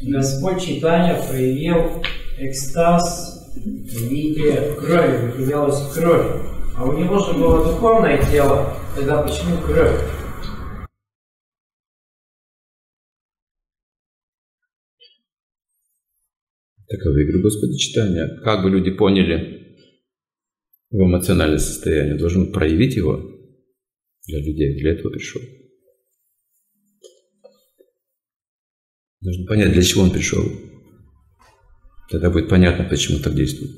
Господь читания проявил экстаз в виде крови, выделялась кровь. А у него же было духовное тело, тогда почему кровь? Таковы игры Господа читания. Как бы люди поняли его эмоциональное состояние, должен проявить его для людей. Для этого пришел. Нужно понять, для чего он пришел. Тогда будет понятно, почему так действует.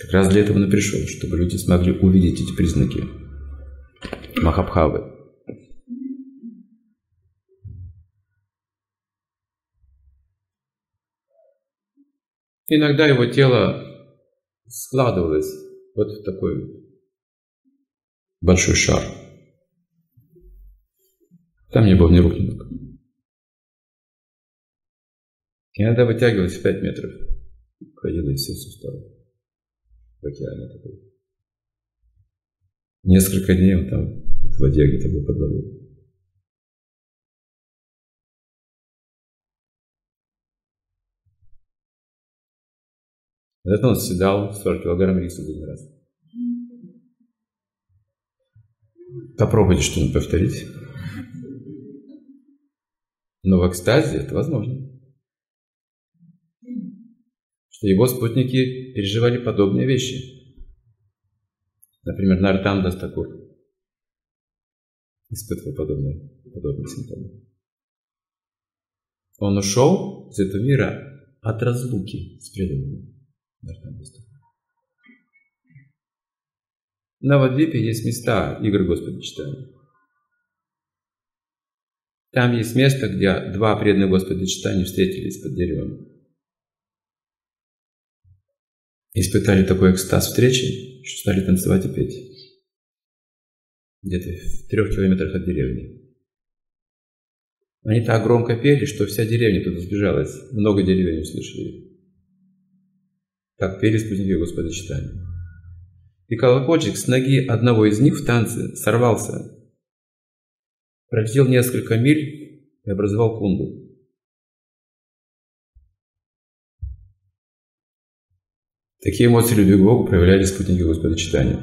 Как раз для этого он и пришел, чтобы люди смогли увидеть эти признаки Махабхавы. Иногда его тело складывалось вот в такой большой шар. Там не было ни рук, ни ног. Иногда вытягивалось в 5 метров. Ходило из всех суставов. В океане такой. Несколько дней он там в воде где-то был под водой. Зато он съедал 40 килограмм риса один раз. Попробуйте что-нибудь повторить. Но в экстазе это возможно. Что его спутники переживали подобные вещи. Например, Нартам Дастакур испытывал подобные, подобные симптомы. Он ушел из этого мира от разлуки с преданными. На Вадвипе есть места игр Господа читания. Там есть место, где два преданных Господа читания встретились под деревом. Испытали такой экстаз встречи, что стали танцевать и петь. Где-то в трех километрах от деревни. Они так громко пели, что вся деревня туда сбежалась. Много деревень услышали как пели спутники Господа читания. И колокольчик с ноги одного из них в танце сорвался, пролетел несколько миль и образовал кунду. Такие эмоции любви к Богу проявляли спутники Господа читания.